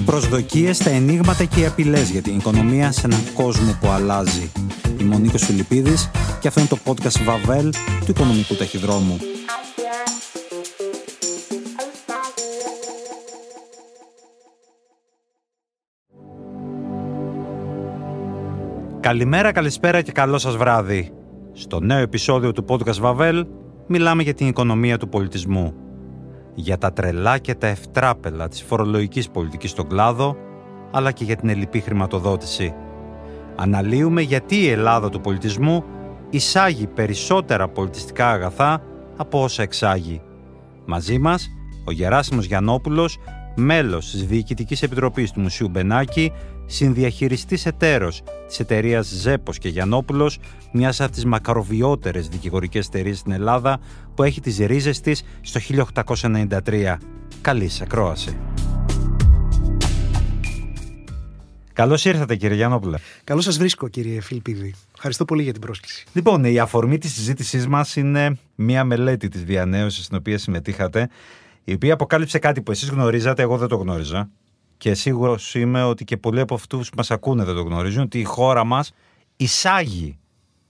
Οι προσδοκίες, τα ενίγματα και οι απειλές για την οικονομία σε έναν κόσμο που αλλάζει. Είμαι ο Νίκος Φιλιππίδης και αυτό είναι το podcast Βαβέλ του Οικονομικού Ταχυδρόμου. Καλημέρα, καλησπέρα και καλό σας βράδυ. Στο νέο επεισόδιο του podcast Βαβέλ μιλάμε για την οικονομία του πολιτισμού. Για τα τρελά και τα ευτράπελα της φορολογικής πολιτικής στον κλάδο, αλλά και για την ελληπή χρηματοδότηση. Αναλύουμε γιατί η Ελλάδα του πολιτισμού εισάγει περισσότερα πολιτιστικά αγαθά από όσα εξάγει. Μαζί μας, ο Γεράσιμος Γιαννόπουλος, μέλος της Διοικητικής Επιτροπής του Μουσείου Μπενάκη, συνδιαχειριστής εταίρος της εταιρείας Ζέπος και Γιαννόπουλος, μιας από τις μακαροβιότερες δικηγορικές εταιρείες στην Ελλάδα που έχει τις ρίζες της στο 1893. Καλή σας ακρόαση. Καλώς ήρθατε, κύριε Γιαννόπουλε. Καλώς σας βρίσκω, κύριε Φιλπίδη. Ευχαριστώ πολύ για την πρόσκληση. Λοιπόν, η αφορμή της συζήτησής μας είναι μία μελέτη της διανέωσης στην οποία συμμετείχατε, η οποία αποκάλυψε κάτι που εσείς γνωρίζατε, εγώ δεν το γνώριζα. Και σίγουρο είμαι ότι και πολλοί από αυτούς που μας ακούνε δεν το γνωρίζουν, ότι η χώρα μας εισάγει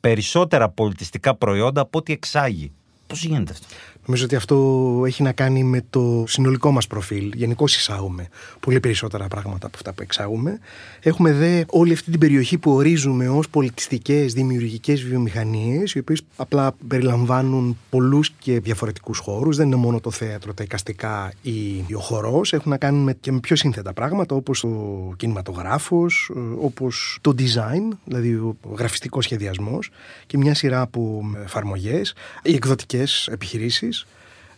περισσότερα πολιτιστικά προϊόντα από ό,τι εξάγει. Πώς γίνεται αυτό; Νομίζω ότι αυτό έχει να κάνει με το συνολικό μας προφίλ. Γενικώ εισάγουμε πολύ περισσότερα πράγματα από αυτά που εξάγουμε. Έχουμε δε όλη αυτή την περιοχή που ορίζουμε ως πολιτιστικές δημιουργικές βιομηχανίες, οι οποίες απλά περιλαμβάνουν πολλούς και διαφορετικούς χώρους. Δεν είναι μόνο το θέατρο, τα εικαστικά ή ο χορός. Έχουν να κάνουν με, και με πιο σύνθετα πράγματα, όπως ο κινηματογράφος, όπως το design, δηλαδή ο γραφιστικός σχεδιασμός και μια σειρά από εφαρμογές, οι εκδοτικές επιχειρήσεις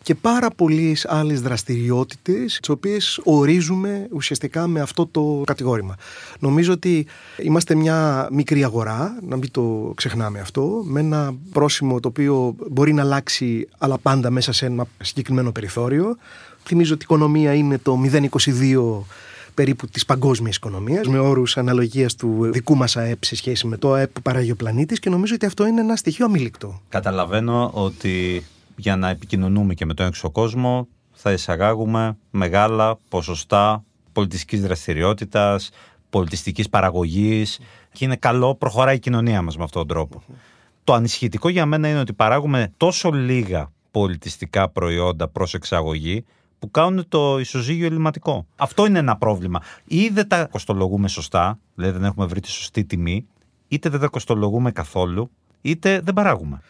και πάρα πολλές άλλες δραστηριότητες τις οποίες ορίζουμε ουσιαστικά με αυτό το κατηγόρημα. Νομίζω ότι είμαστε μια μικρή αγορά, να μην το ξεχνάμε αυτό, με ένα πρόσημο το οποίο μπορεί να αλλάξει αλλά πάντα μέσα σε ένα συγκεκριμένο περιθώριο. Θυμίζω ότι η οικονομία είναι το 0,22 περίπου της παγκόσμιας οικονομίας με όρους αναλογίας του δικού μας ΑΕΠ σε σχέση με το ΑΕΠ που παράγει ο πλανήτης και νομίζω ότι αυτό είναι ένα στοιχείο αμήλικτο. Καταλαβαίνω ότι για να επικοινωνούμε και με τον έξω κόσμο θα εισαγάγουμε μεγάλα ποσοστά πολιτιστικής δραστηριότητας, πολιτιστικής παραγωγής και είναι καλό, προχωράει η κοινωνία μας με αυτόν τον τρόπο. Το ανησυχητικό για μένα είναι ότι παράγουμε τόσο λίγα πολιτιστικά προϊόντα προς εξαγωγή που κάνουν το ισοζύγιο ελληματικό. Αυτό είναι ένα πρόβλημα. Ή δεν τα κοστολογούμε σωστά, δηλαδή δεν έχουμε βρει τη σωστή τιμή, είτε δεν τα κοστολογούμε καθόλου, είτε δεν παράγουμε.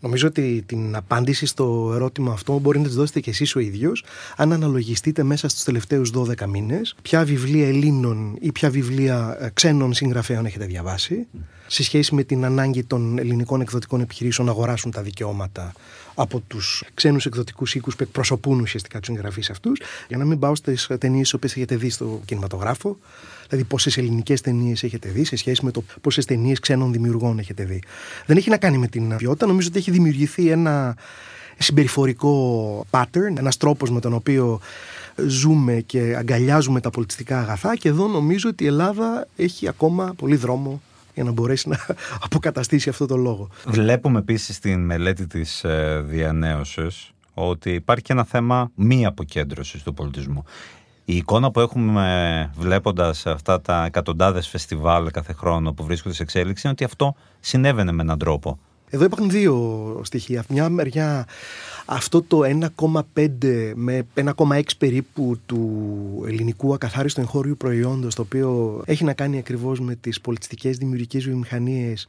Νομίζω ότι την απάντηση στο ερώτημα αυτό μπορεί να τη δώσετε και εσείς ο ίδιος, αν αναλογιστείτε μέσα στους τελευταίους 12 μήνες ποια βιβλία Ελλήνων ή ποια βιβλία ε, ξένων συγγραφέων έχετε διαβάσει, σε σχέση με την ανάγκη των ελληνικών εκδοτικών επιχειρήσεων να αγοράσουν τα δικαιώματα από τους ξένους εκδοτικούς οίκους που εκπροσωπούν ουσιαστικά τους συγγραφείς αυτούς, για να μην πάω στις ταινίες τις οποίες έχετε δει στο κινηματογράφο, δηλαδή πόσες ελληνικές ταινίες έχετε δει σε σχέση με το πόσες ταινίες ξένων δημιουργών έχετε δει. Δεν έχει να κάνει με την ποιότητα, νομίζω ότι έχει δημιουργηθεί ένα συμπεριφορικό pattern, ένας τρόπος με τον οποίο ζούμε και αγκαλιάζουμε τα πολιτιστικά αγαθά και εδώ νομίζω ότι η Ελλάδα έχει ακόμα πολύ δρόμο για να μπορέσει να αποκαταστήσει αυτό το λόγο. Βλέπουμε επίσης στην μελέτη της ε, διανέωσης ότι υπάρχει και ένα θέμα μη αποκέντρωσης του πολιτισμού. Η εικόνα που έχουμε βλέποντας αυτά τα εκατοντάδες φεστιβάλ κάθε χρόνο που βρίσκονται σε εξέλιξη είναι ότι αυτό συνέβαινε με έναν τρόπο. Εδώ υπάρχουν δύο στοιχεία. Μια μεριά αυτό το 1,5 με 1,6 περίπου του ελληνικού ακαθάριστου εγχώριου προϊόντος το οποίο έχει να κάνει ακριβώς με τις πολιτιστικές δημιουργικές βιομηχανίες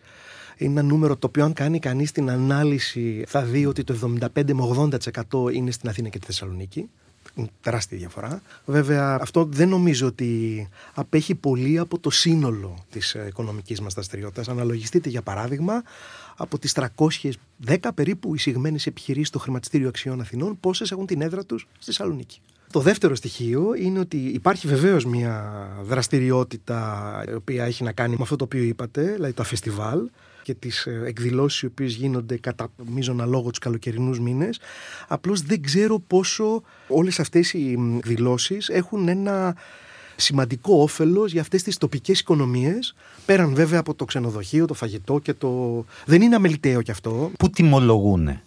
είναι ένα νούμερο το οποίο αν κάνει κανείς την ανάλυση θα δει ότι το 75 με 80% είναι στην Αθήνα και τη Θεσσαλονίκη τεράστια διαφορά. Βέβαια, αυτό δεν νομίζω ότι απέχει πολύ από το σύνολο της οικονομικής μας δραστηριότητας. Αναλογιστείτε, για παράδειγμα, από τις 310 περίπου εισηγμένες επιχειρήσεις στο χρηματιστήριο αξιών Αθηνών, πόσες έχουν την έδρα τους στη Θεσσαλονίκη. Το δεύτερο στοιχείο είναι ότι υπάρχει βεβαίως μια δραστηριότητα η οποία έχει να κάνει με αυτό το οποίο είπατε, δηλαδή τα φεστιβάλ και τις ε, εκδηλώσεις οι οποίες γίνονται κατά μείζωνα λόγω τους καλοκαιρινούς μήνες. Απλώς δεν ξέρω πόσο όλες αυτές οι εκδηλώσεις έχουν ένα σημαντικό όφελος για αυτές τις τοπικές οικονομίες. Πέραν βέβαια από το ξενοδοχείο, το φαγητό και το. Δεν είναι αμεληταίο κι αυτό. Πού τιμολογούν.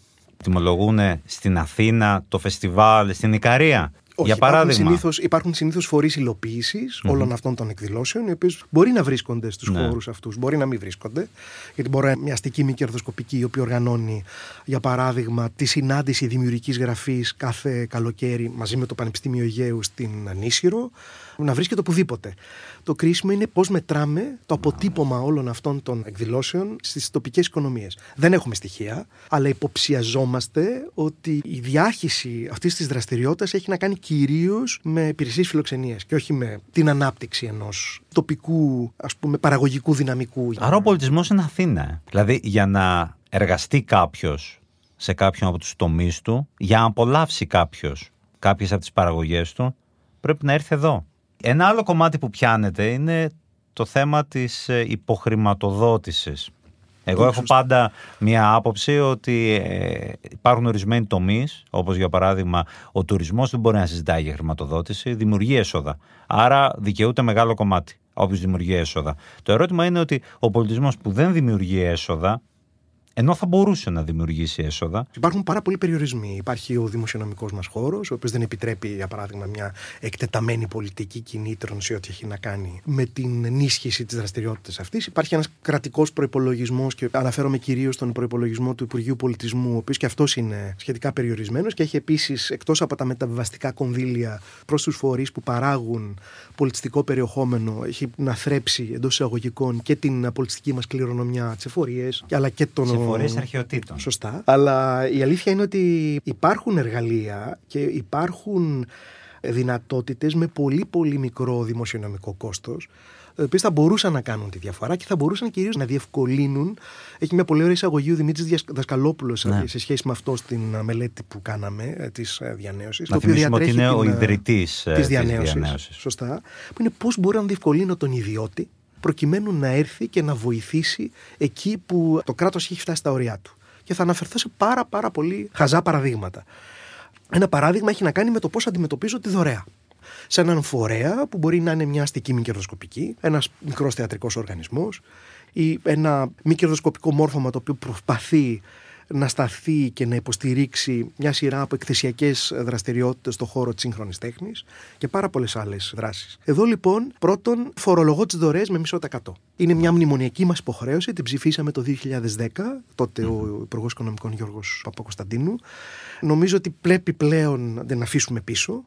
Τιμολογούν στην Αθήνα το φεστιβάλ, στην Ικαρία; Όχι, για παράδειγμα. Υπάρχουν συνήθως, υπάρχουν συνήθως φορείς υλοποίησης όλων αυτών των εκδηλώσεων, οι οποίες μπορεί να βρίσκονται στους Ναι. χώρους αυτούς, μπορεί να μην βρίσκονται. Γιατί μπορεί να είναι μια αστική μη κερδοσκοπική, η οποία οργανώνει, για παράδειγμα, τη συνάντηση δημιουργικής γραφής κάθε καλοκαίρι μαζί με το Πανεπιστήμιο Αιγαίου στην Ανίσυρο, να βρίσκεται οπουδήποτε. Το κρίσιμο είναι πώς μετράμε το αποτύπωμα όλων αυτών των εκδηλώσεων στις τοπικές οικονομίες. Δεν έχουμε στοιχεία, αλλά υποψιαζόμαστε ότι η διάχυση αυτής της δραστηριότητας έχει να κάνει κυρίως με υπηρεσίες φιλοξενίας και όχι με την ανάπτυξη ενός τοπικού, ας πούμε, παραγωγικού δυναμικού. Άρα ο πολιτισμός είναι Αθήνα. ε. Δηλαδή για να εργαστεί κάποιος σε κάποιον από τους τομείς του, για να απολαύσει κάποιος κάποιες από τις παραγωγές του, πρέπει να έρθει εδώ. Ένα άλλο κομμάτι που πιάνεται είναι το θέμα της ε, υποχρηματοδότησης. Εγώ έχω πάντα μία άποψη ότι ε, υπάρχουν ορισμένοι τομείς, όπως για παράδειγμα ο τουρισμός δεν μπορεί να συζητάει για χρηματοδότηση, δημιουργεί έσοδα. Άρα δικαιούται μεγάλο κομμάτι. Όποιος δημιουργεί έσοδα. Το ερώτημα είναι ότι ο πολιτισμός που δεν δημιουργεί έσοδα, ενώ θα μπορούσε να δημιουργήσει έσοδα, Υπάρχουν πάρα πολλοί περιορισμοί. Υπάρχει ο δημοσιονομικός μας χώρος, ο οποίος δεν επιτρέπει, για παράδειγμα, μια εκτεταμένη πολιτική κινήτρων σε ό,τι έχει να κάνει με την ενίσχυση της δραστηριότητας αυτής. Υπάρχει ένας κρατικός προπολογισμό και αναφέρομαι κυρίως στον προπολογισμό του Υπουργείου Πολιτισμού, ο οποίος και αυτός είναι σχετικά περιορισμένος και έχει επίσης, εκτός από τα μεταβιβαστικά κονδύλια προς τους φορείς που παράγουν πολιτιστικό περιεχόμενο, έχει να θρέψει εντός εισαγωγικών και την πολιτιστική μας κληρονομιά, τις εφορίες, αλλά και τον. σε φορεί αρχαιοτήτων. Σωστά. Αλλά η αλήθεια είναι ότι υπάρχουν εργαλεία και υπάρχουν δυνατότητες με πολύ πολύ μικρό δημοσιονομικό κόστος οι οποίες θα μπορούσαν να κάνουν τη διαφορά και θα μπορούσαν κυρίως να διευκολύνουν. Έχει μια πολύ ωραία εισαγωγή ο Δημήτρης Δασκαλόπουλος Ναι. σε σχέση με αυτό στην ε, μελέτη που κάναμε της διανέωσης. Να θυμίσουμε ότι είναι ο ιδρυτής της διανέωσης. Σωστά. Που είναι πώς μπορώ να διευκολύνω τον ιδιώτη προκειμένου να έρθει και να βοηθήσει εκεί που το κράτος έχει φτάσει στα ωριά του. Και θα αναφερθώ σε πάρα, πάρα πολύ χαζά παραδείγματα. Ένα παράδειγμα έχει να κάνει με το πώς αντιμετωπίζω τη δωρεά. Σε έναν φορέα που μπορεί να είναι μια αστική μη κερδοσκοπική, ένας μικρός θεατρικός οργανισμός ή ένα μη κερδοσκοπικό μόρφωμα το οποίο προσπαθεί να σταθεί και να υποστηρίξει μια σειρά από εκθεσιακές δραστηριότητες στον χώρο της σύγχρονης τέχνης και πάρα πολλές άλλες δράσεις. Εδώ λοιπόν, πρώτον, φορολογώ τις δωρεές με μισό τα εκατό. Είναι μια μνημονιακή μας υποχρέωση, την ψηφίσαμε το 2010, τότε ο Υπουργός Οικονομικών Γιώργος Παπακοσταντίνου. Νομίζω ότι πρέπει πλέον να την αφήσουμε πίσω.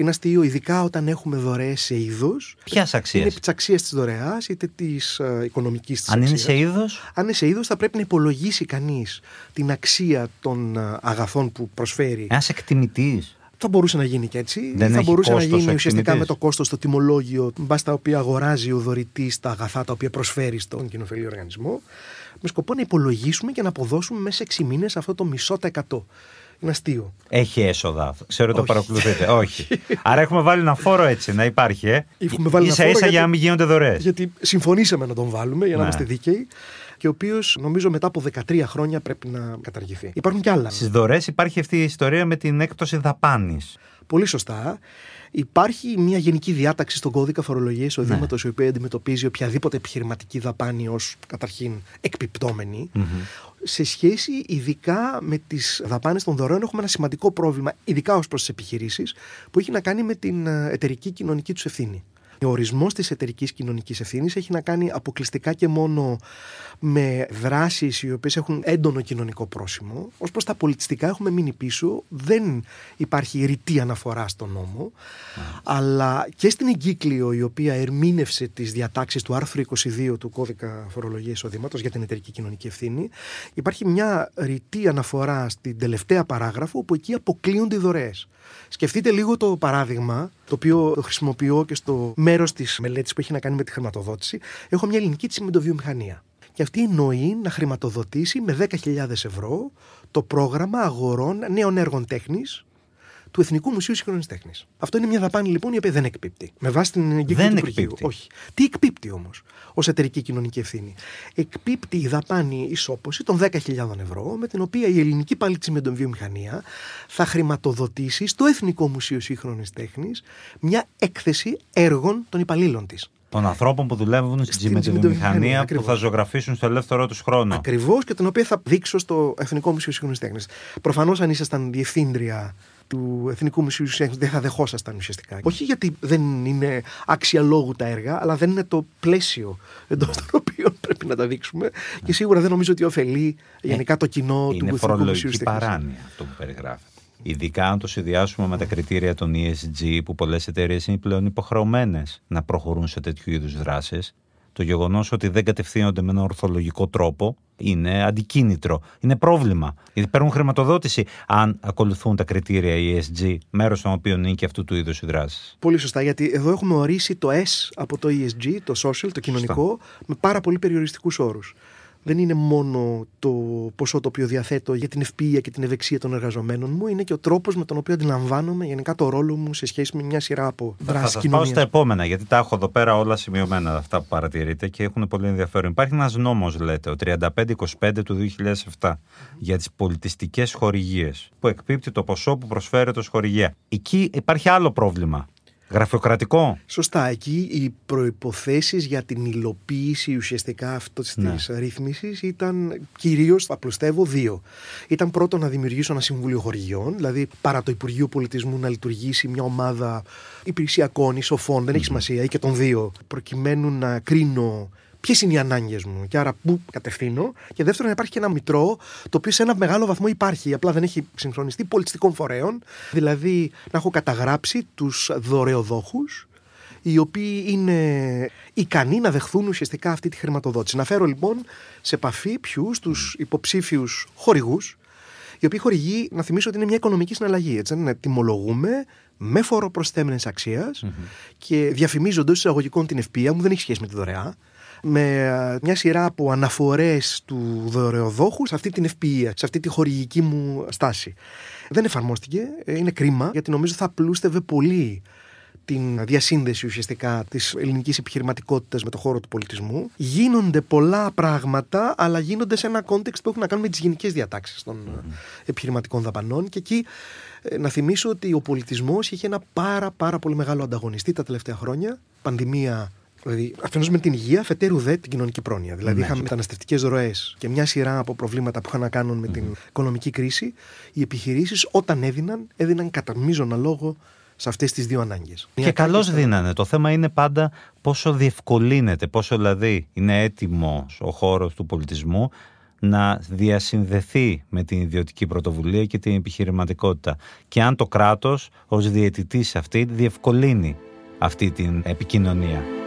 Είναι αστείο, ειδικά όταν έχουμε δωρεές σε είδος. Ποιας αξίας; Είναι επί της αξίας της δωρεάς είτε της ε, οικονομικής της Αν είναι σε είδος; αν είναι σε είδος, θα πρέπει να υπολογίσει κανείς την αξία των ε, αγαθών που προσφέρει. Ένας εκτιμητής. Θα μπορούσε να γίνει και έτσι. Δεν θα έχει μπορούσε να κόστος γίνει ο ουσιαστικά εκτιμητής. με το κόστος στο τιμολόγιο, μπας τα οποία αγοράζει ο δωρητής τα αγαθά τα οποία προσφέρει στον κοινοφελή οργανισμό, με σκοπό να υπολογίσουμε και να αποδώσουμε μέσα σε 6 μήνες αυτό το μισό τα εκατό. Είναι αστείο. Έχει έσοδα. Ξέρω ότι το Όχι. παρακολουθείτε. Όχι. Άρα έχουμε βάλει ένα φόρο έτσι να υπάρχει, ε. Έχουμε βάλει ένα ίσα φόρο ίσα για γιατί- να μην γίνονται δωρεές. Γιατί συμφωνήσαμε να τον βάλουμε για να Ναι. είμαστε δίκαιοι. Και ο οποίος νομίζω μετά από 13 χρόνια πρέπει να καταργηθεί. Υπάρχουν και άλλα. Στις δωρεές υπάρχει αυτή η ιστορία με την έκπτωση δαπάνης. Πολύ σωστά. Υπάρχει μια γενική διάταξη στον κώδικα φορολογίας εισοδήματο, η οποία αντιμετωπίζει οποιαδήποτε επιχειρηματική δαπάνη ως καταρχήν εκπιπτόμενη. Σε σχέση ειδικά με τις δαπάνες των δωρεών, έχουμε ένα σημαντικό πρόβλημα, ειδικά ως προς τις επιχειρήσεις, που έχει να κάνει με την ε, εταιρική κοινωνική τους ευθύνη. Ο ορισμός της εταιρικής κοινωνικής ευθύνης έχει να κάνει αποκλειστικά και μόνο με δράσεις οι οποίες έχουν έντονο κοινωνικό πρόσημο. Ω προς τα πολιτιστικά έχουμε μείνει πίσω. Δεν υπάρχει ρητή αναφορά στον νόμο. Αλλά και στην εγκύκλιο η οποία ερμήνευσε τις διατάξεις του άρθρου 22 του κώδικα φορολογίας εισοδήματος για την εταιρική κοινωνική ευθύνη, υπάρχει μια ρητή αναφορά στην τελευταία παράγραφο που εκεί αποκλείονται οι δωρεές. Σκεφτείτε λίγο το παράδειγμα, το οποίο το χρησιμοποιώ και στο μέρος της μελέτης που έχει να κάνει με τη χρηματοδότηση. Έχω μια ελληνική τσιμεντοβιομηχανία. Και αυτή εννοεί να χρηματοδοτήσει με 10.000 ευρώ το πρόγραμμα αγορών νέων έργων τέχνης του Εθνικού Μουσείου Σύγχρονη Τέχνης. Αυτό είναι μια δαπάνη λοιπόν η οποία δεν εκπίπτει. Με βάση την εγκύκλη Δεν του Υπουργείου. εκπίπτει. Όχι. Τι εκπίπτει όμως ως εταιρική κοινωνική ευθύνη; Εκπίπτει η δαπάνη ισόποση των 10.000 ευρώ με την οποία η ελληνική πάλι βιομηχανία θα χρηματοδοτήσει στο Εθνικό Μουσείο Σύγχρονης Τέχνης μια έκθεση έργων των υπαλλήλων της. Των ανθρώπων που δουλεύουν στην Στην τσιμεντοβιομηχανία τσιμεντοβιομηχανία, που ακριβώς. θα ζωγραφίσουν στο ελεύθερό τους χρόνο. Ακριβώς και την οποία θα δείξω στο Εθνικό Μουσείο Σύγχρονης Τέχνης. Προφανώς, αν ήσασταν διευθύντρια του Εθνικού Μουσείου Σύγχρονη δεν θα δεχόσασταν ουσιαστικά. Όχι γιατί δεν είναι αξιαλόγου τα έργα, αλλά δεν είναι το πλαίσιο εντός των οποίων πρέπει να τα δείξουμε. Και σίγουρα δεν νομίζω ότι ωφελεί γενικά το κοινό του Ε, Είναι Εθνικού Μουσείου φορολογική Τέχνης. παράνοια αυτό που περιγράφεται. Ειδικά αν το συνδυάσουμε με τα κριτήρια των ESG που πολλές εταιρείες είναι πλέον υποχρεωμένες να προχωρούν σε τέτοιου είδους δράσεις, το γεγονός ότι δεν κατευθύνονται με ένα ορθολογικό τρόπο είναι αντικίνητρο. Είναι πρόβλημα. Γιατί παίρνουν χρηματοδότηση αν ακολουθούν τα κριτήρια ESG, μέρος των οποίων είναι και αυτού του είδους οι δράσεις. Πολύ σωστά, γιατί εδώ έχουμε ορίσει το S από το ESG, το social, το κοινωνικό, με πάρα πολύ περιοριστικούς όρους. Δεν είναι μόνο το ποσό το οποίο διαθέτω για την ευπία και την ευεξία των εργαζομένων μου, είναι και ο τρόπος με τον οποίο αντιλαμβάνομαι γενικά το ρόλο μου σε σχέση με μια σειρά από Θα δράσεις σας πάω κοινωνίας. στα επόμενα, γιατί τα έχω εδώ πέρα όλα σημειωμένα αυτά που παρατηρείτε και έχουν πολύ ενδιαφέρον. Υπάρχει ένας νόμος, λέτε, ο 3525 του 2007, για τις πολιτιστικές χορηγίες, που εκπίπτει το ποσό που προσφέρεται ως χορηγία. Εκεί υπάρχει άλλο πρόβλημα. Γραφειοκρατικό; Σωστά, εκεί οι προϋποθέσεις για την υλοποίηση ουσιαστικά αυτής Ναι. της ρύθμισης ήταν κυρίως, απλουστεύω, δύο. Ήταν πρώτον να δημιουργήσω ένα συμβούλιο χορηγιών, δηλαδή παρά το Υπουργείο Πολιτισμού να λειτουργήσει μια ομάδα υπηρεσιακών ή σοφών, δεν έχει σημασία, ή και των δύο, προκειμένου να κρίνω ποιες είναι οι ανάγκες μου; Και άρα πού κατευθύνω. Και δεύτερον, να υπάρχει και ένα μητρό, το οποίο σε ένα μεγάλο βαθμό υπάρχει, απλά δεν έχει συγχρονιστεί πολιτιστικών φορέων. Δηλαδή, να έχω καταγράψει τους δωρεοδόχους, οι οποίοι είναι ικανοί να δεχθούν ουσιαστικά αυτή τη χρηματοδότηση. Να φέρω λοιπόν σε επαφή ποιους, τους υποψήφιους χορηγούς, οι οποίοι χορηγοί, να θυμίσω ότι είναι μια οικονομική συναλλαγή. Έτσι, δεν είναι; Τιμολογούμε με φόρο προσθέμενη και διαφημίζονται ως εισαγωγικών την ευπία μου, δεν έχει σχέση με τη δωρεά. Με ε, μια σειρά από αναφορές του δωρεοδόχου σε αυτή την ευπία, σε αυτή τη χορηγική μου στάση. Δεν εφαρμόστηκε. ε, Είναι κρίμα, γιατί νομίζω θα πλούστευε πολύ την διασύνδεση ουσιαστικά της ελληνικής επιχειρηματικότητας με το χώρο του πολιτισμού. Γίνονται πολλά πράγματα, αλλά γίνονται σε ένα context που έχουν να κάνουν με τις γενικές διατάξεις των ε, επιχειρηματικών δαπανών και εκεί ε, να θυμίσω ότι ο πολιτισμός είχε ένα πάρα πάρα πολύ μεγάλο ανταγωνιστή τα τελευταία χρόνια. Πανδημία Δηλαδή, αφενός με την υγεία, αφετέρου δε την κοινωνική πρόνοια. Δηλαδή, είχαμε μεταναστευτικές ροές και μια σειρά από προβλήματα που είχαν να κάνουν με την οικονομική κρίση. Οι επιχειρήσεις, όταν έδιναν, έδιναν κατά μείζωνα λόγο σε αυτές τις δύο ανάγκες. Και καλώς δίνανε. Το θέμα είναι πάντα πόσο διευκολύνεται, πόσο δηλαδή είναι έτοιμος ο χώρος του πολιτισμού να διασυνδεθεί με την ιδιωτική πρωτοβουλία και την επιχειρηματικότητα. Και αν το κράτος ως διαιτητής σε αυτή διευκολύνει αυτή την επικοινωνία.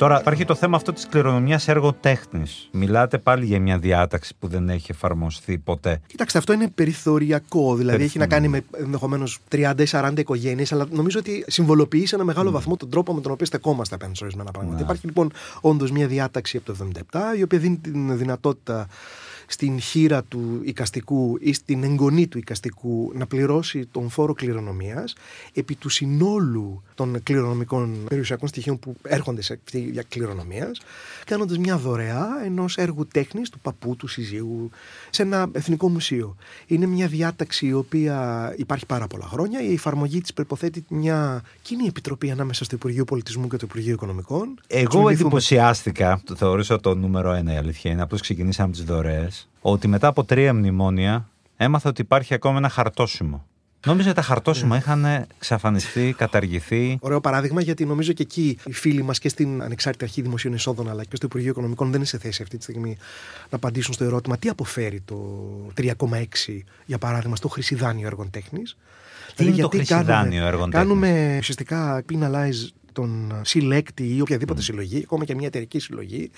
Τώρα υπάρχει το θέμα αυτό της κληρονομιάς έργο τέχνης. Μιλάτε πάλι για μια διάταξη που δεν έχει εφαρμοστεί ποτέ. Κοιτάξτε, αυτό είναι περιθωριακό. Δηλαδή, έχει να κάνει Περιθωριακό. με ενδεχομένως 30 ή 40 οικογένειες, αλλά νομίζω ότι συμβολοποιεί σε ένα μεγάλο βαθμό τον τρόπο με τον οποίο στεκόμαστε απέναντι σε ορισμένα πράγματα. Ναι. Υπάρχει λοιπόν όντως μια διάταξη από το 1977, η οποία δίνει την δυνατότητα στην χείρα του οικαστικού ή στην εγγονή του οικαστικού να πληρώσει τον φόρο κληρονομίας επί του συνόλου των κληρονομικών περιουσιακών στοιχείων που έρχονται σε αυτή για κληρονομίας κάνοντας μια δωρεά ενός έργου τέχνης του παππού, του συζύγου σε ένα εθνικό μουσείο. Είναι μια διάταξη η οποία υπάρχει πάρα πολλά χρόνια. Η εφαρμογή της προποθέτει μια κοινή επιτροπή ανάμεσα στο Υπουργείο Πολιτισμού και το Υπουργείο Οικονομικών. Εγώ Συμβληθούμε- εντυπωσιάστηκα, το θεωρούσα το νούμερο ένα η αλήθεια είναι, απλώς ξεκινήσαμε τις δωρεές, ότι μετά από τρία μνημόνια έμαθα ότι υπάρχει ακόμα ένα χαρτόσημο. Νόμιζα ότι τα χαρτόσημα είχαν εξαφανιστεί, καταργηθεί. Ωραίο παράδειγμα, γιατί νομίζω και εκεί οι φίλοι μας και στην Ανεξάρτητη Αρχή Δημοσίων Εσόδων αλλά και στο Υπουργείο Οικονομικών δεν είναι σε θέση αυτή τη στιγμή να απαντήσουν στο ερώτημα τι αποφέρει το 3,6 για παράδειγμα στο χρυσιδάνιο έργων τέχνης. Τι είναι το χρυσιδάνιο έργων Κάνουμε ουσιαστικά penalize τον συλλέκτη ή οποιαδήποτε συλλογή, ακόμα και μια εταιρική συλλογή,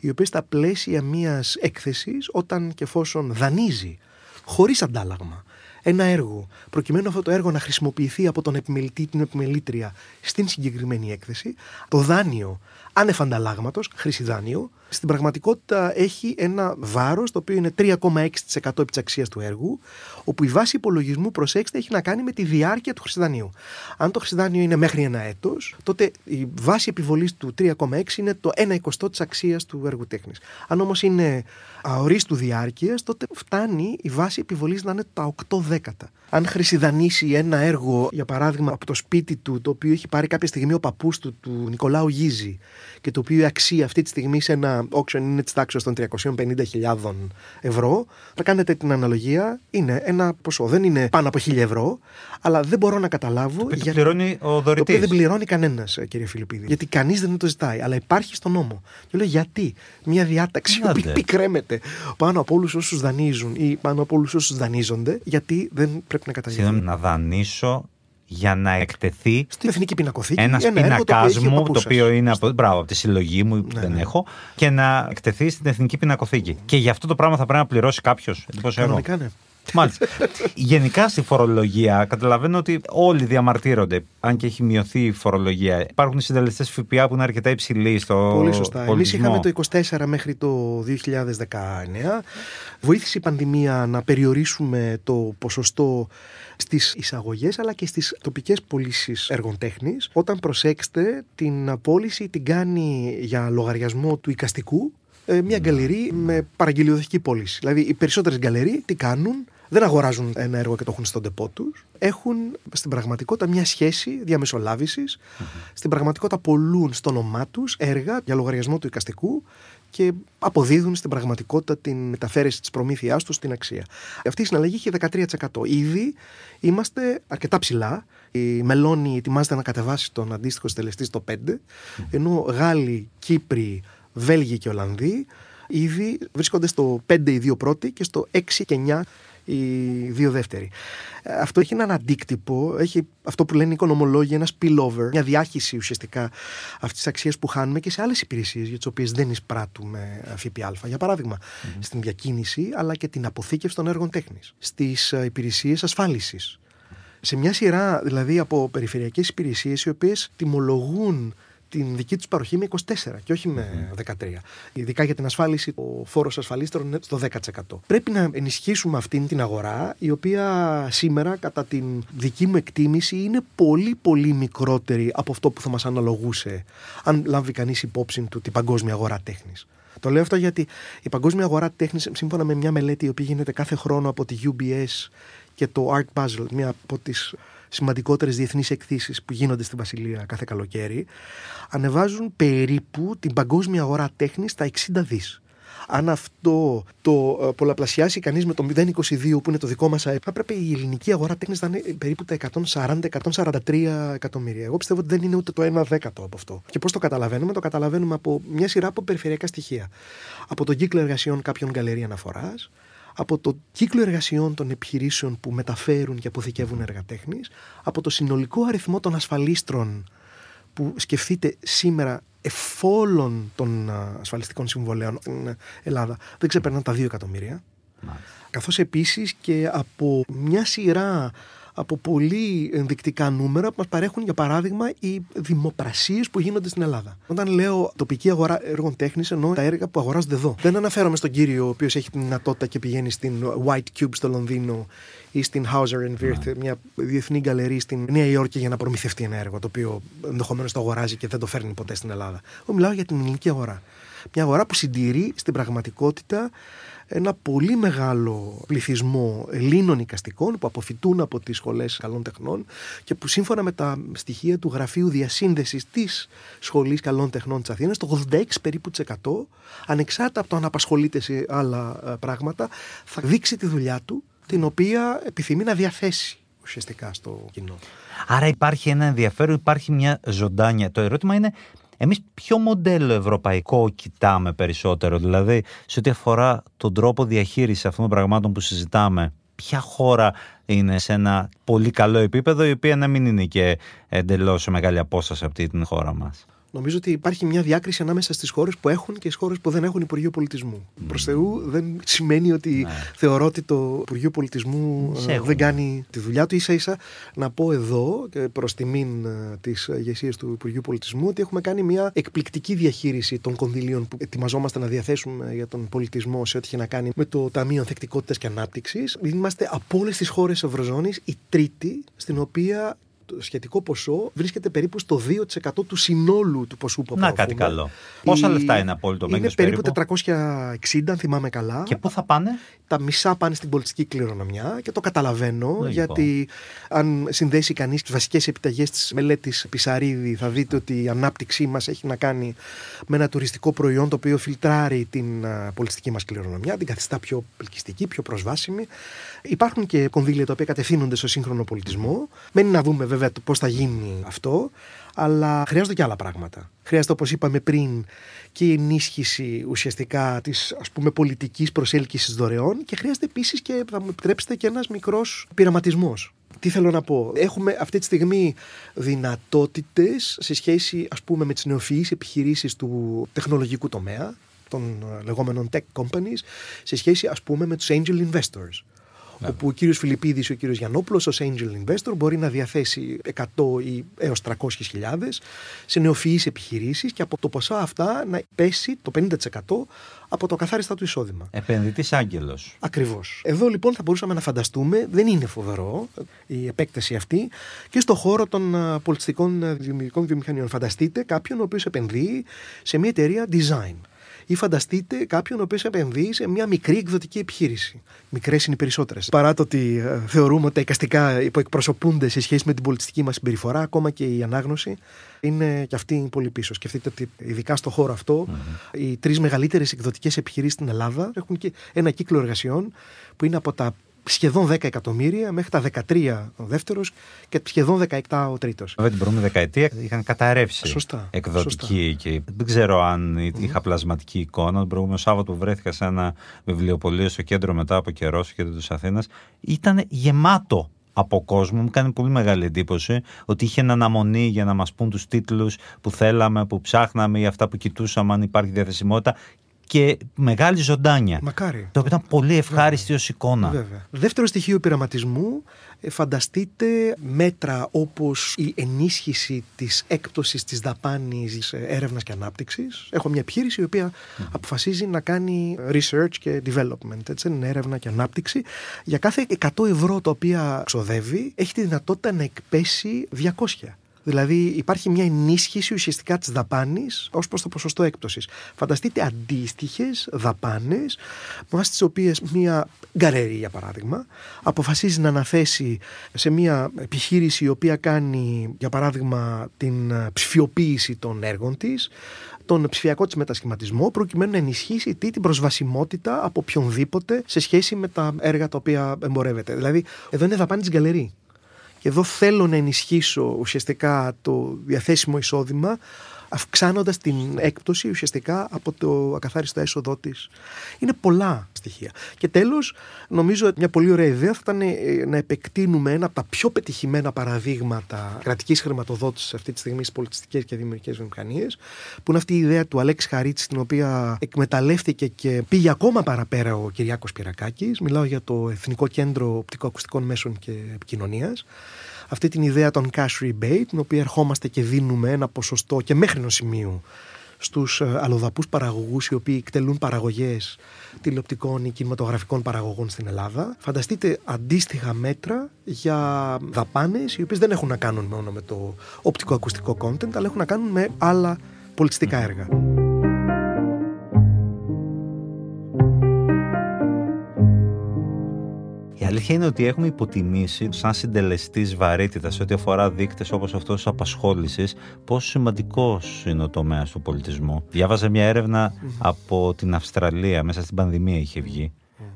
η οποία στα πλαίσια μιας έκθεσης, όταν και εφόσον δανείζει χωρίς αντάλλαγμα ένα έργο, προκειμένου αυτό το έργο να χρησιμοποιηθεί από τον επιμελητή ή την επιμελήτρια στην συγκεκριμένη έκθεση, το δάνειο άνευ ανταλλάγματο, χρήση δάνειο. Στην πραγματικότητα έχει ένα βάρος το οποίο είναι 3,6% επί της αξίας του έργου, όπου η βάση υπολογισμού, προσέξτε, έχει να κάνει με τη διάρκεια του χρησιδανείου. Αν το χρησιδάνειο είναι μέχρι ένα έτος, τότε η βάση επιβολής του 3,6 είναι το 1 εικοστό της αξίας του έργου τέχνης. Αν όμως είναι αορίστου διάρκειας, τότε φτάνει η βάση επιβολής να είναι τα 8 δέκατα. Αν χρησιδανήσει ένα έργο, για παράδειγμα, από το σπίτι του, το οποίο έχει πάρει κάποια στιγμή ο παππούς του, του Νικολάου Γίζη, και το οποίο η αξία αυτή τη στιγμή σε ένα auction είναι της τάξης των 350.000 ευρώ, θα κάνετε την αναλογία, είναι ένα ποσό. Δεν είναι πάνω από 1.000 ευρώ, αλλά δεν μπορώ να καταλάβω. Το οποίο πληρώνει ο δωρητή. Το οποίο δεν πληρώνει κανένας, κύριε Φιλιππίδη. Γιατί κανείς δεν το ζητάει, αλλά υπάρχει στον νόμο. Και λέω γιατί; Μια διάταξη που πικρέμεται πάνω από όλους όσους δανείζουν ή πάνω από όλους όσους δανείζονται, γιατί δεν πρέπει να καταγγείλουν. Συγγνώμη, να δανείσω για να εκτεθεί στην Εθνική Πινακοθήκη. Ένας πινακά μου, το οποίο είναι από, μπράβο, από τη συλλογή μου που ναι, δεν ναι. έχω, και να εκτεθεί στην Εθνική Πινακοθήκη. Και γι' αυτό το πράγμα θα πρέπει να πληρώσει κάποιος. Κανονικά, ναι. Μάλιστα. Γενικά στη φορολογία καταλαβαίνω ότι όλοι διαμαρτύρονται, αν και έχει μειωθεί η φορολογία. Υπάρχουν συντελεστές ΦΠΑ που είναι αρκετά υψηλοί στο Πολύ σωστά. Εμείς είχαμε το 24 μέχρι το 2019. Βοήθησε η πανδημία να περιορίσουμε το ποσοστό στις εισαγωγές αλλά και στις τοπικές πωλήσεις έργων τέχνης. Όταν προσέξτε την πώληση την κάνει για λογαριασμό του οικαστικού ε, μια γκαλερί με παραγγελιοδοχική πώληση. Δηλαδή οι περισσότερες γκαλερί τι κάνουν, δεν αγοράζουν ένα έργο και το έχουν στον τεπό τους. Έχουν στην πραγματικότητα μια σχέση Στην πραγματικότητα πολλούν στο όνομά τους έργα για λογαριασμό του οικαστικού και αποδίδουν στην πραγματικότητα την μεταφέρεση της προμήθειάς τους στην αξία. Αυτή η συναλλαγή έχει 13%. Ήδη είμαστε αρκετά ψηλά. Η Μελώνη ετοιμάζεται να κατεβάσει τον αντίστοιχο στελεστή στο 5, ενώ Γάλλοι, Κύπροι, Βέλγοι και Ολλανδοί ήδη βρίσκονται στο 5 οι δύο πρώτοι και στο 6 και 9 οι δύο δεύτεροι. Ε, αυτό έχει έναν αντίκτυπο, έχει αυτό που λένε οι οικονομολόγοι, ένας spillover, μια διάχυση ουσιαστικά αυτής της αξίας που χάνουμε και σε άλλες υπηρεσίες για τις οποίες δεν εισπράττουμε ΦΠΑ. Για παραδειγμα, στην διακίνηση αλλά και την αποθήκευση των έργων τέχνης, στις ε, υπηρεσίες ασφάλισης. Σε μια σειρά δηλαδή από περιφερειακές υπηρεσίες οι οποίες τιμολογούν την δική τους παροχή με 24 και όχι με 13. Ειδικά για την ασφάλιση, ο φόρος ασφαλίστερων είναι στο 10%. Πρέπει να ενισχύσουμε αυτήν την αγορά, η οποία σήμερα, κατά την δική μου εκτίμηση, είναι πολύ πολύ μικρότερη από αυτό που θα μας αναλογούσε, αν λάβει κανείς υπόψη του την παγκόσμια αγορά τέχνης. Το λέω αυτό γιατί η παγκόσμια αγορά τέχνης, σύμφωνα με μια μελέτη η οποία γίνεται κάθε χρόνο από τη UBS και το Art Basel, μια από τις σημαντικότερες διεθνείς εκθήσει που γίνονται στην Βασιλεία κάθε καλοκαίρι, ανεβάζουν περίπου την παγκόσμια αγορά τέχνη στα 60 δις. Αν αυτό το ε, πολλαπλασιάσει κανείς με το 0,22 που είναι το δικό μας ΑΕΠ, θα πρέπει η ελληνική αγορά τέχνης να είναι περίπου τα 140-143 εκατομμύρια. Εγώ πιστεύω ότι δεν είναι ούτε το 1 δέκατο από αυτό. Και πώς το καταλαβαίνουμε, το καταλαβαίνουμε από μια σειρά από περιφερειακά στοιχεία. Από τον κύκλο εργασιών κάποιων γκαλερί αναφοράς, από το κύκλο εργασιών των επιχειρήσεων που μεταφέρουν και αποθηκεύουν έργα τέχνης, από το συνολικό αριθμό των ασφαλίστρων που σκεφτείτε σήμερα εφόλων των ασφαλιστικών συμβολέων στην Ελλάδα δεν ξεπερνάνε τα 2 εκατομμύρια. Καθώς επίσης και από μια σειρά από πολύ ενδεικτικά νούμερα που μας παρέχουν, για παράδειγμα, οι δημοπρασίες που γίνονται στην Ελλάδα. Όταν λέω τοπική αγορά έργων τέχνης, εννοώ τα έργα που αγοράζονται εδώ. Δεν αναφέρομαι στον κύριο ο οποίος έχει τη δυνατότητα και πηγαίνει στην White Cube στο Λονδίνο ή στην Hauser and Wirth, μια διεθνή γκαλερί στην Νέα Υόρκη για να προμηθευτεί ένα έργο το οποίο ενδεχομένως το αγοράζει και δεν το φέρνει ποτέ στην Ελλάδα. Εγώ μιλάω για την ελληνική αγορά. Μια αγορά που συντηρεί στην πραγματικότητα ένα πολύ μεγάλο πληθυσμό Ελλήνων οικαστικών που αποφυτούν από τις σχολές καλών τεχνών και που σύμφωνα με τα στοιχεία του Γραφείου Διασύνδεσης της Σχολής Καλών Τεχνών της Αθήνας το 86 περίπου ανεξάρτητα από το αν απασχολείται σε άλλα ε, πράγματα θα δείξει τη δουλειά του την οποία επιθυμεί να διαθέσει ουσιαστικά στο κοινό. Άρα υπάρχει ένα ενδιαφέρον, υπάρχει μια ζωντάνια. Το ερώτημα είναι Εμείς ποιο μοντέλο ευρωπαϊκό κοιτάμε περισσότερο, δηλαδή σε ό,τι αφορά τον τρόπο διαχείρισης αυτών των πραγμάτων που συζητάμε. Ποια χώρα είναι σε ένα πολύ καλό επίπεδο, η οποία να μην είναι και εντελώς σε μεγάλη απόσταση από την χώρα μας; Νομίζω ότι υπάρχει μια διάκριση ανάμεσα στις χώρες που έχουν και στις χώρες που δεν έχουν Υπουργείο Πολιτισμού. Mm. Προς Θεού δεν σημαίνει ότι ναι. θεωρώ ότι το Υπουργείο Πολιτισμού ε, δεν κάνει τη δουλειά του. σα ίσα να πω εδώ, προς τιμήν ε, τη ηγεσία του Υπουργείου Πολιτισμού, ότι έχουμε κάνει μια εκπληκτική διαχείριση των κονδυλίων που ετοιμαζόμαστε να διαθέσουμε για τον πολιτισμό σε ό,τι έχει να κάνει με το Ταμείο Ανθεκτικότητας και Ανάπτυξης. Είμαστε από όλες τις χώρες Ευρωζώνης η τρίτη στην οποία το σχετικό ποσό βρίσκεται περίπου στο 2% του συνόλου του ποσού που απορροφούμε. Να κάτι καλό. Πόσα λεφτά είναι απόλυτο μέγεθος περίπου; Είναι περίπου 460, αν θυμάμαι καλά. Και πού θα πάνε; Τα μισά πάνε στην πολιτική κληρονομιά και το καταλαβαίνω γιατί αν συνδέσει κανείς τις βασικές επιταγές της μελέτης Πισαρίδη θα δείτε ότι η ανάπτυξή μας έχει να κάνει με ένα τουριστικό προϊόν το οποίο φιλτράρει την πολιτιστική μας κληρονομιά, την καθιστά πιο ελκυστική, πιο προσβάσιμη. Υπάρχουν και κονδύλια τα οποία κατευθύνονται στο σύγχρονο πολιτισμό. Μένει να δούμε βέβαια πώς θα γίνει αυτό, αλλά χρειάζονται και άλλα πράγματα. Χρειάζεται, όπως είπαμε πριν, και η ενίσχυση ουσιαστικά της πολιτικής προσέλκυσης δωρεών και χρειάζεται επίσης και, θα μου επιτρέψετε, και ένας μικρός πειραματισμός. Τι θέλω να πω; Έχουμε αυτή τη στιγμή δυνατότητες σε σχέση ας πούμε με τις νεοφυείς επιχειρήσεις του τεχνολογικού τομέα των λεγόμενων tech companies σε σχέση ας πούμε με τους angel investors. Ναι. Όπου ο κύριος Φιλιππίδης ή ο κύριος Γιανόπουλο ως angel investor μπορεί να διαθέσει 100 ή έως 300 χιλιάδες σε νεοφυείς επιχειρήσεις και από το ποσά αυτά να πέσει το 50% από το καθάριστα του εισόδημα. Επενδυτής άγγελος. Ακριβώς. Εδώ λοιπόν θα μπορούσαμε να φανταστούμε, δεν είναι φοβερό η επέκταση αυτή, και στο χώρο των πολιτιστικών δημιουργικών βιομηχανιών. Φανταστείτε κάποιον ο οποίος επενδύει σε μια εταιρεία design ή φανταστείτε κάποιον ο οποίος επενδύει σε μια μικρή εκδοτική επιχείρηση. Μικρές είναι οι περισσότερες. Παρά το ότι ε, θεωρούμε ότι τα εικαστικά υποεκπροσωπούνται σε σχέση με την πολιτιστική μας συμπεριφορά, ακόμα και η ανάγνωση είναι και αυτή πολύ πίσω. Σκεφτείτε ότι ειδικά στο χώρο οι τρεις μεγαλύτερες εκδοτικές επιχειρήσεις στην Ελλάδα έχουν και ένα κύκλο εργασιών που είναι από τα σχεδόν 10 εκατομμύρια μέχρι τα 13 ο δεύτερος και σχεδόν 17 ο τρίτος. Βέβαια την προηγούμενη δεκαετία είχαν καταρρεύσει σωστά, εκδοτική σωστά. και δεν ξέρω αν είχα πλασματική εικόνα. Τον προηγούμενο Σάββατο που βρέθηκα σε ένα βιβλιοπωλείο στο κέντρο μετά από καιρό στο κέντρο της Αθήνας. Ήταν γεμάτο από κόσμο. Μου κάνει πολύ μεγάλη εντύπωση ότι είχε αναμονή για να μας πούν τους τίτλους που θέλαμε, που ψάχναμε ή αυτά που κοιτούσαμε αν υπάρχει διαθεσιμότητα και μεγάλη ζωντάνια. Μακάρι. Το οποίο ήταν πολύ ευχάριστη ως εικόνα. Βέβαια. Δεύτερο στοιχείο πειραματισμού, ε, φανταστείτε μέτρα όπως η ενίσχυση της έκπτωσης της δαπάνης έρευνας και ανάπτυξης. Έχω μια επιχείρηση η οποία αποφασίζει να κάνει research και development, έτσι, έρευνα και ανάπτυξη. Για κάθε 100 ευρώ τα οποία ξοδεύει, έχει τη δυνατότητα να εκπέσει 200. Δηλαδή υπάρχει μια ενίσχυση ουσιαστικά της δαπάνης ως προς το ποσοστό έκπτωσης. Φανταστείτε αντίστοιχες δαπάνες, βάσει τις οποίες μια γκαρέρι, για παράδειγμα, αποφασίζει να αναθέσει σε μια επιχείρηση η οποία κάνει, για παράδειγμα, την ψηφιοποίηση των έργων της, τον ψηφιακό της μετασχηματισμό, προκειμένου να ενισχύσει τι, την προσβασιμότητα από οποιονδήποτε σε σχέση με τα έργα τα οποία εμπορεύεται. Δηλαδή, εδώ είναι δαπάνη της γκαλερί. Και εδώ θέλω να ενισχύσω ουσιαστικά το διαθέσιμο εισόδημα αυξάνοντας την έκπτωση ουσιαστικά από το ακαθάριστο έσοδό της. Είναι πολλά στοιχεία. Και τέλος, νομίζω ότι μια πολύ ωραία ιδέα θα ήταν ε, να επεκτείνουμε ένα από τα πιο πετυχημένα παραδείγματα κρατικής χρηματοδότησης αυτή τη στιγμή στις πολιτιστικές και δημιουργικές βιομηχανίες, που είναι αυτή η ιδέα του Αλέξη Χαρίτση, την οποία εκμεταλλεύτηκε και πήγε ακόμα παραπέρα ο Κυριάκος Πυρακάκης. Μιλάω για το Εθνικό Κέντρο Οπτικοακουστικών Μέσων και Επικοινωνίας αυτή την ιδέα των cash rebate, την οποία ερχόμαστε και δίνουμε ένα ποσοστό και μέχρι ενός σημείου στους ε, αλλοδαπούς παραγωγούς οι οποίοι εκτελούν παραγωγές τηλεοπτικών ή κινηματογραφικών παραγωγών στην Ελλάδα. Φανταστείτε αντίστοιχα μέτρα για δαπάνες οι οποίες δεν έχουν να κάνουν μόνο με το οπτικοακουστικό content αλλά έχουν να κάνουν με άλλα πολιτιστικά έργα. Αλήθεια είναι ότι έχουμε υποτιμήσει σαν συντελεστής βαρύτητας σε ό,τι αφορά δείκτες όπως αυτός της απασχόλησης, πόσο σημαντικός είναι ο τομέας του πολιτισμού. Διάβαζα μια έρευνα από την Αυστραλία, μέσα στην πανδημία είχε βγει,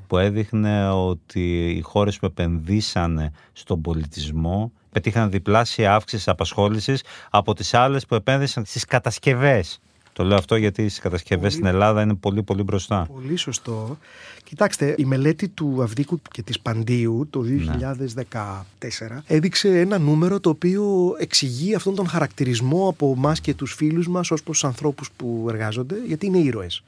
που έδειχνε ότι οι χώρες που επενδύσανε στον πολιτισμό πετύχαν διπλάσια αύξηση απασχόλησης από τις άλλες που επένδυσαν στις κατασκευές Το λέω αυτό γιατί στι κατασκευές στην Ελλάδα είναι πολύ πολύ μπροστά. Πολύ σωστό. Κοιτάξτε, η μελέτη του Αυδίκου και της Παντίου το 2014 έδειξε ένα νούμερο το οποίο εξηγεί αυτόν τον χαρακτηρισμό από εμάς και τους φίλους μας ως προς τους ανθρώπους που εργάζονται, γιατί είναι ήρωες.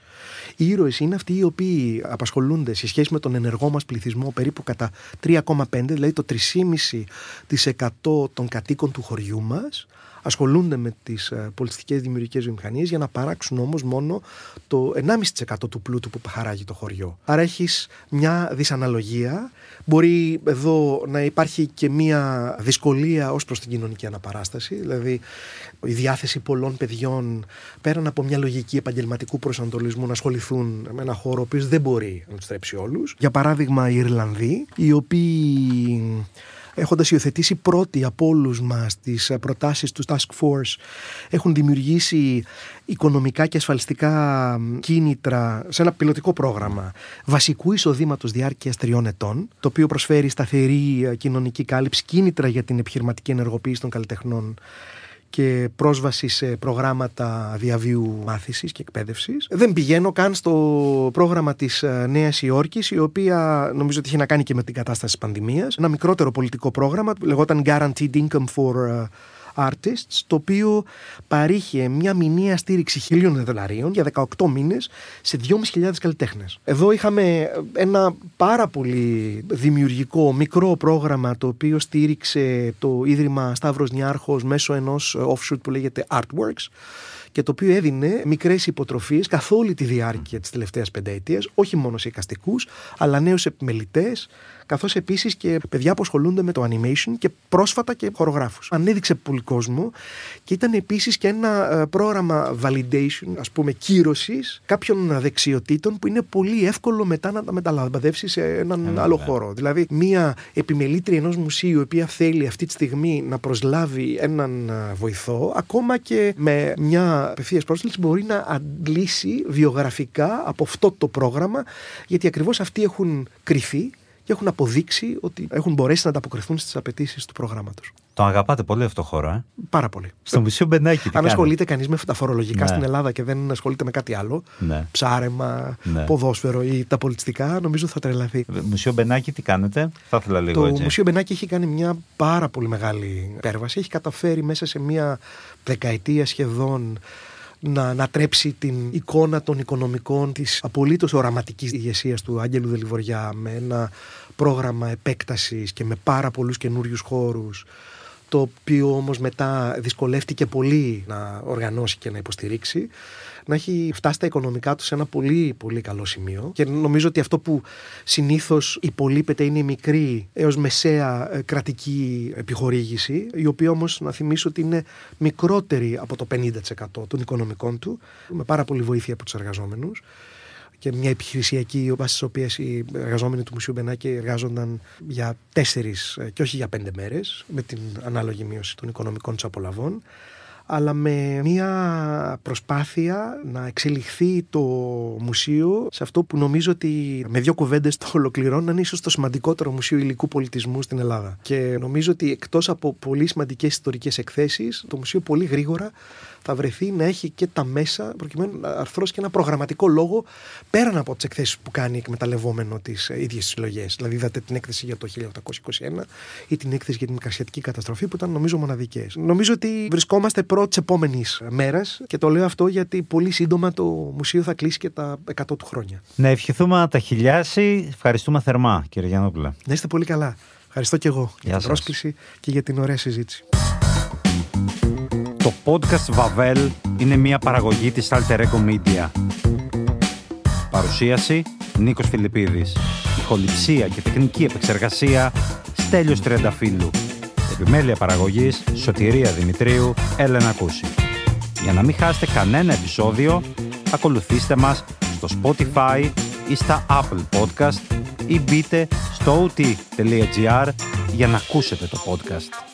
Οι ήρωες είναι αυτοί οι οποίοι απασχολούνται σε σχέση με τον ενεργό μας πληθυσμό περίπου κατά 3,5, δηλαδή το 3,5% των κατοίκων του χωριού μας, ασχολούνται με τις πολιτιστικές δημιουργικές βιομηχανίες για να παράξουν όμως μόνο το 1,5% του πλούτου που χαράγει το χωριό. Άρα έχεις μια δυσαναλογία. Μπορεί εδώ να υπάρχει και μια δυσκολία ως προς την κοινωνική αναπαράσταση. Δηλαδή, η διάθεση πολλών παιδιών πέραν από μια λογική επαγγελματικού προσανατολισμού να ασχοληθούν με ένα χώρο ο οποίος δεν μπορεί να τους θρέψει όλους. Για παράδειγμα, οι Ιρλανδοί, οι οποίοι έχοντας υιοθετήσει πρώτοι από όλους μας τις προτάσεις του Task Force έχουν δημιουργήσει οικονομικά και ασφαλιστικά κίνητρα σε ένα πιλωτικό πρόγραμμα βασικού εισοδήματος διάρκειας τριών ετών το οποίο προσφέρει σταθερή κοινωνική κάλυψη κίνητρα για την επιχειρηματική ενεργοποίηση των καλλιτεχνών και πρόσβαση σε προγράμματα διαβίου μάθησης και εκπαίδευσης. Δεν πηγαίνω καν στο πρόγραμμα της ε, Νέας Υόρκης, η οποία νομίζω ότι είχε να κάνει και με την κατάσταση της πανδημίας. Ένα μικρότερο πολιτικό πρόγραμμα, λεγόταν Guaranteed Income for ε, Artists, το οποίο παρήχε μια μηνιαία στήριξη χιλίων δολαρίων για 18 μήνες σε 2.500 καλλιτέχνες. Εδώ είχαμε ένα πάρα πολύ δημιουργικό μικρό πρόγραμμα το οποίο στήριξε το Ίδρυμα Σταύρος Νιάρχος μέσω ενός offshoot που λέγεται Artworks και το οποίο έδινε μικρές υποτροφίες καθ' όλη τη διάρκεια της τελευταίας πενταετίας, όχι μόνο σε εικαστικούς, αλλά νέους επιμελητές, καθώς επίσης και παιδιά που ασχολούνται με το animation και πρόσφατα και χορογράφους. Ανέδειξε πολύ κόσμο και ήταν επίσης και ένα ε, πρόγραμμα validation, ας πούμε, κύρωσης κάποιων δεξιοτήτων που είναι πολύ εύκολο μετά να τα μεταλαμπαδεύσεις σε έναν άλλο χώρο. Δηλαδή, μία επιμελήτρια ενός μουσείου, η οποία θέλει αυτή τη στιγμή να προσλάβει έναν ε, βοηθό, ακόμα και με μια απευθείας πρόσκληση, μπορεί να αντλήσει βιογραφικά από αυτό το πρόγραμμα, γιατί ακριβώς αυτοί έχουν κρυθεί και έχουν αποδείξει ότι έχουν μπορέσει να ανταποκριθούν στις απαιτήσεις του προγράμματος. Το αγαπάτε πολύ αυτό το χώρο, ε; Πάρα πολύ. Στο Μουσείο Μπενάκη. Αν ασχολείται κανείς με τα φορολογικά ναι. στην Ελλάδα και δεν ασχολείται με κάτι άλλο, ναι. ψάρεμα, ναι. ποδόσφαιρο ή τα πολιτιστικά, νομίζω θα τρελαθεί. Μουσείο Μπενάκη, τι κάνετε, θα ήθελα λίγο το έτσι. Το Μουσείο Μπενάκη έχει κάνει μια πάρα πολύ μεγάλη υπέρβαση. Έχει καταφέρει μέσα σε μια δεκαετία σχεδόν να ανατρέψει την εικόνα των οικονομικών της απολύτως οραματικής ηγεσίας του Άγγελου Δελιβοριά με ένα πρόγραμμα επέκτασης και με πάρα πολλούς καινούριους χώρους το οποίο όμως μετά δυσκολεύτηκε πολύ να οργανώσει και να υποστηρίξει να έχει φτάσει τα οικονομικά του σε ένα πολύ πολύ καλό σημείο. Και νομίζω ότι αυτό που συνήθως υπολείπεται είναι η μικρή έως μεσαία ε, κρατική επιχορήγηση η οποία όμως να θυμίσω ότι είναι μικρότερη από το 50% των οικονομικών του με πάρα πολύ βοήθεια από τους εργαζόμενους. Και μια επιχειρησιακή βάση της οποίας οι εργαζόμενοι του Μουσείου Μπενάκη εργάζονταν για τέσσερις ε, και όχι για πέντε μέρες, με την ανάλογη μείωση των οικονομικών τους απολαβών αλλά με μια προσπάθεια να εξελιχθεί το μουσείο σε αυτό που νομίζω ότι με δύο κουβέντες το ολοκληρώνει να είναι ίσως το σημαντικότερο μουσείο υλικού πολιτισμού στην Ελλάδα. Και νομίζω ότι εκτός από πολύ σημαντικές ιστορικές εκθέσεις, το μουσείο πολύ γρήγορα θα βρεθεί να έχει και τα μέσα προκειμένου να αρθρώσει και ένα προγραμματικό λόγο πέραν από τις εκθέσεις που κάνει εκμεταλλευόμενο τις ίδιες συλλογές. Δηλαδή, είδατε την έκθεση για το 1821 ή την έκθεση για την Μικρασιατική καταστροφή που ήταν νομίζω μοναδικές. Νομίζω ότι βρισκόμαστε πρώτη επόμενης μέρας και το λέω αυτό γιατί πολύ σύντομα το μουσείο θα κλείσει και τα 100 του χρόνια. Να ευχηθούμε να τα χιλιάσει. Ευχαριστούμε θερμά, κύριε Γιαννόπουλα. Να είστε πολύ καλά. Ευχαριστώ και εγώ για την πρόσκληση και για την ωραία συζήτηση. Το podcast Vavel είναι μια παραγωγή της Alter Ego Media. Παρουσίαση Νίκος Φιλιππίδης. Ηχοληψία και τεχνική επεξεργασία Στέλιος Τριανταφύλου. Επιμέλεια παραγωγής Σωτηρία Δημητρίου Έλενα Κούση. Για να μην χάσετε κανένα επεισόδιο, ακολουθήστε μας στο Spotify ή στα Apple Podcast ή μπείτε στο ot.gr για να ακούσετε το podcast.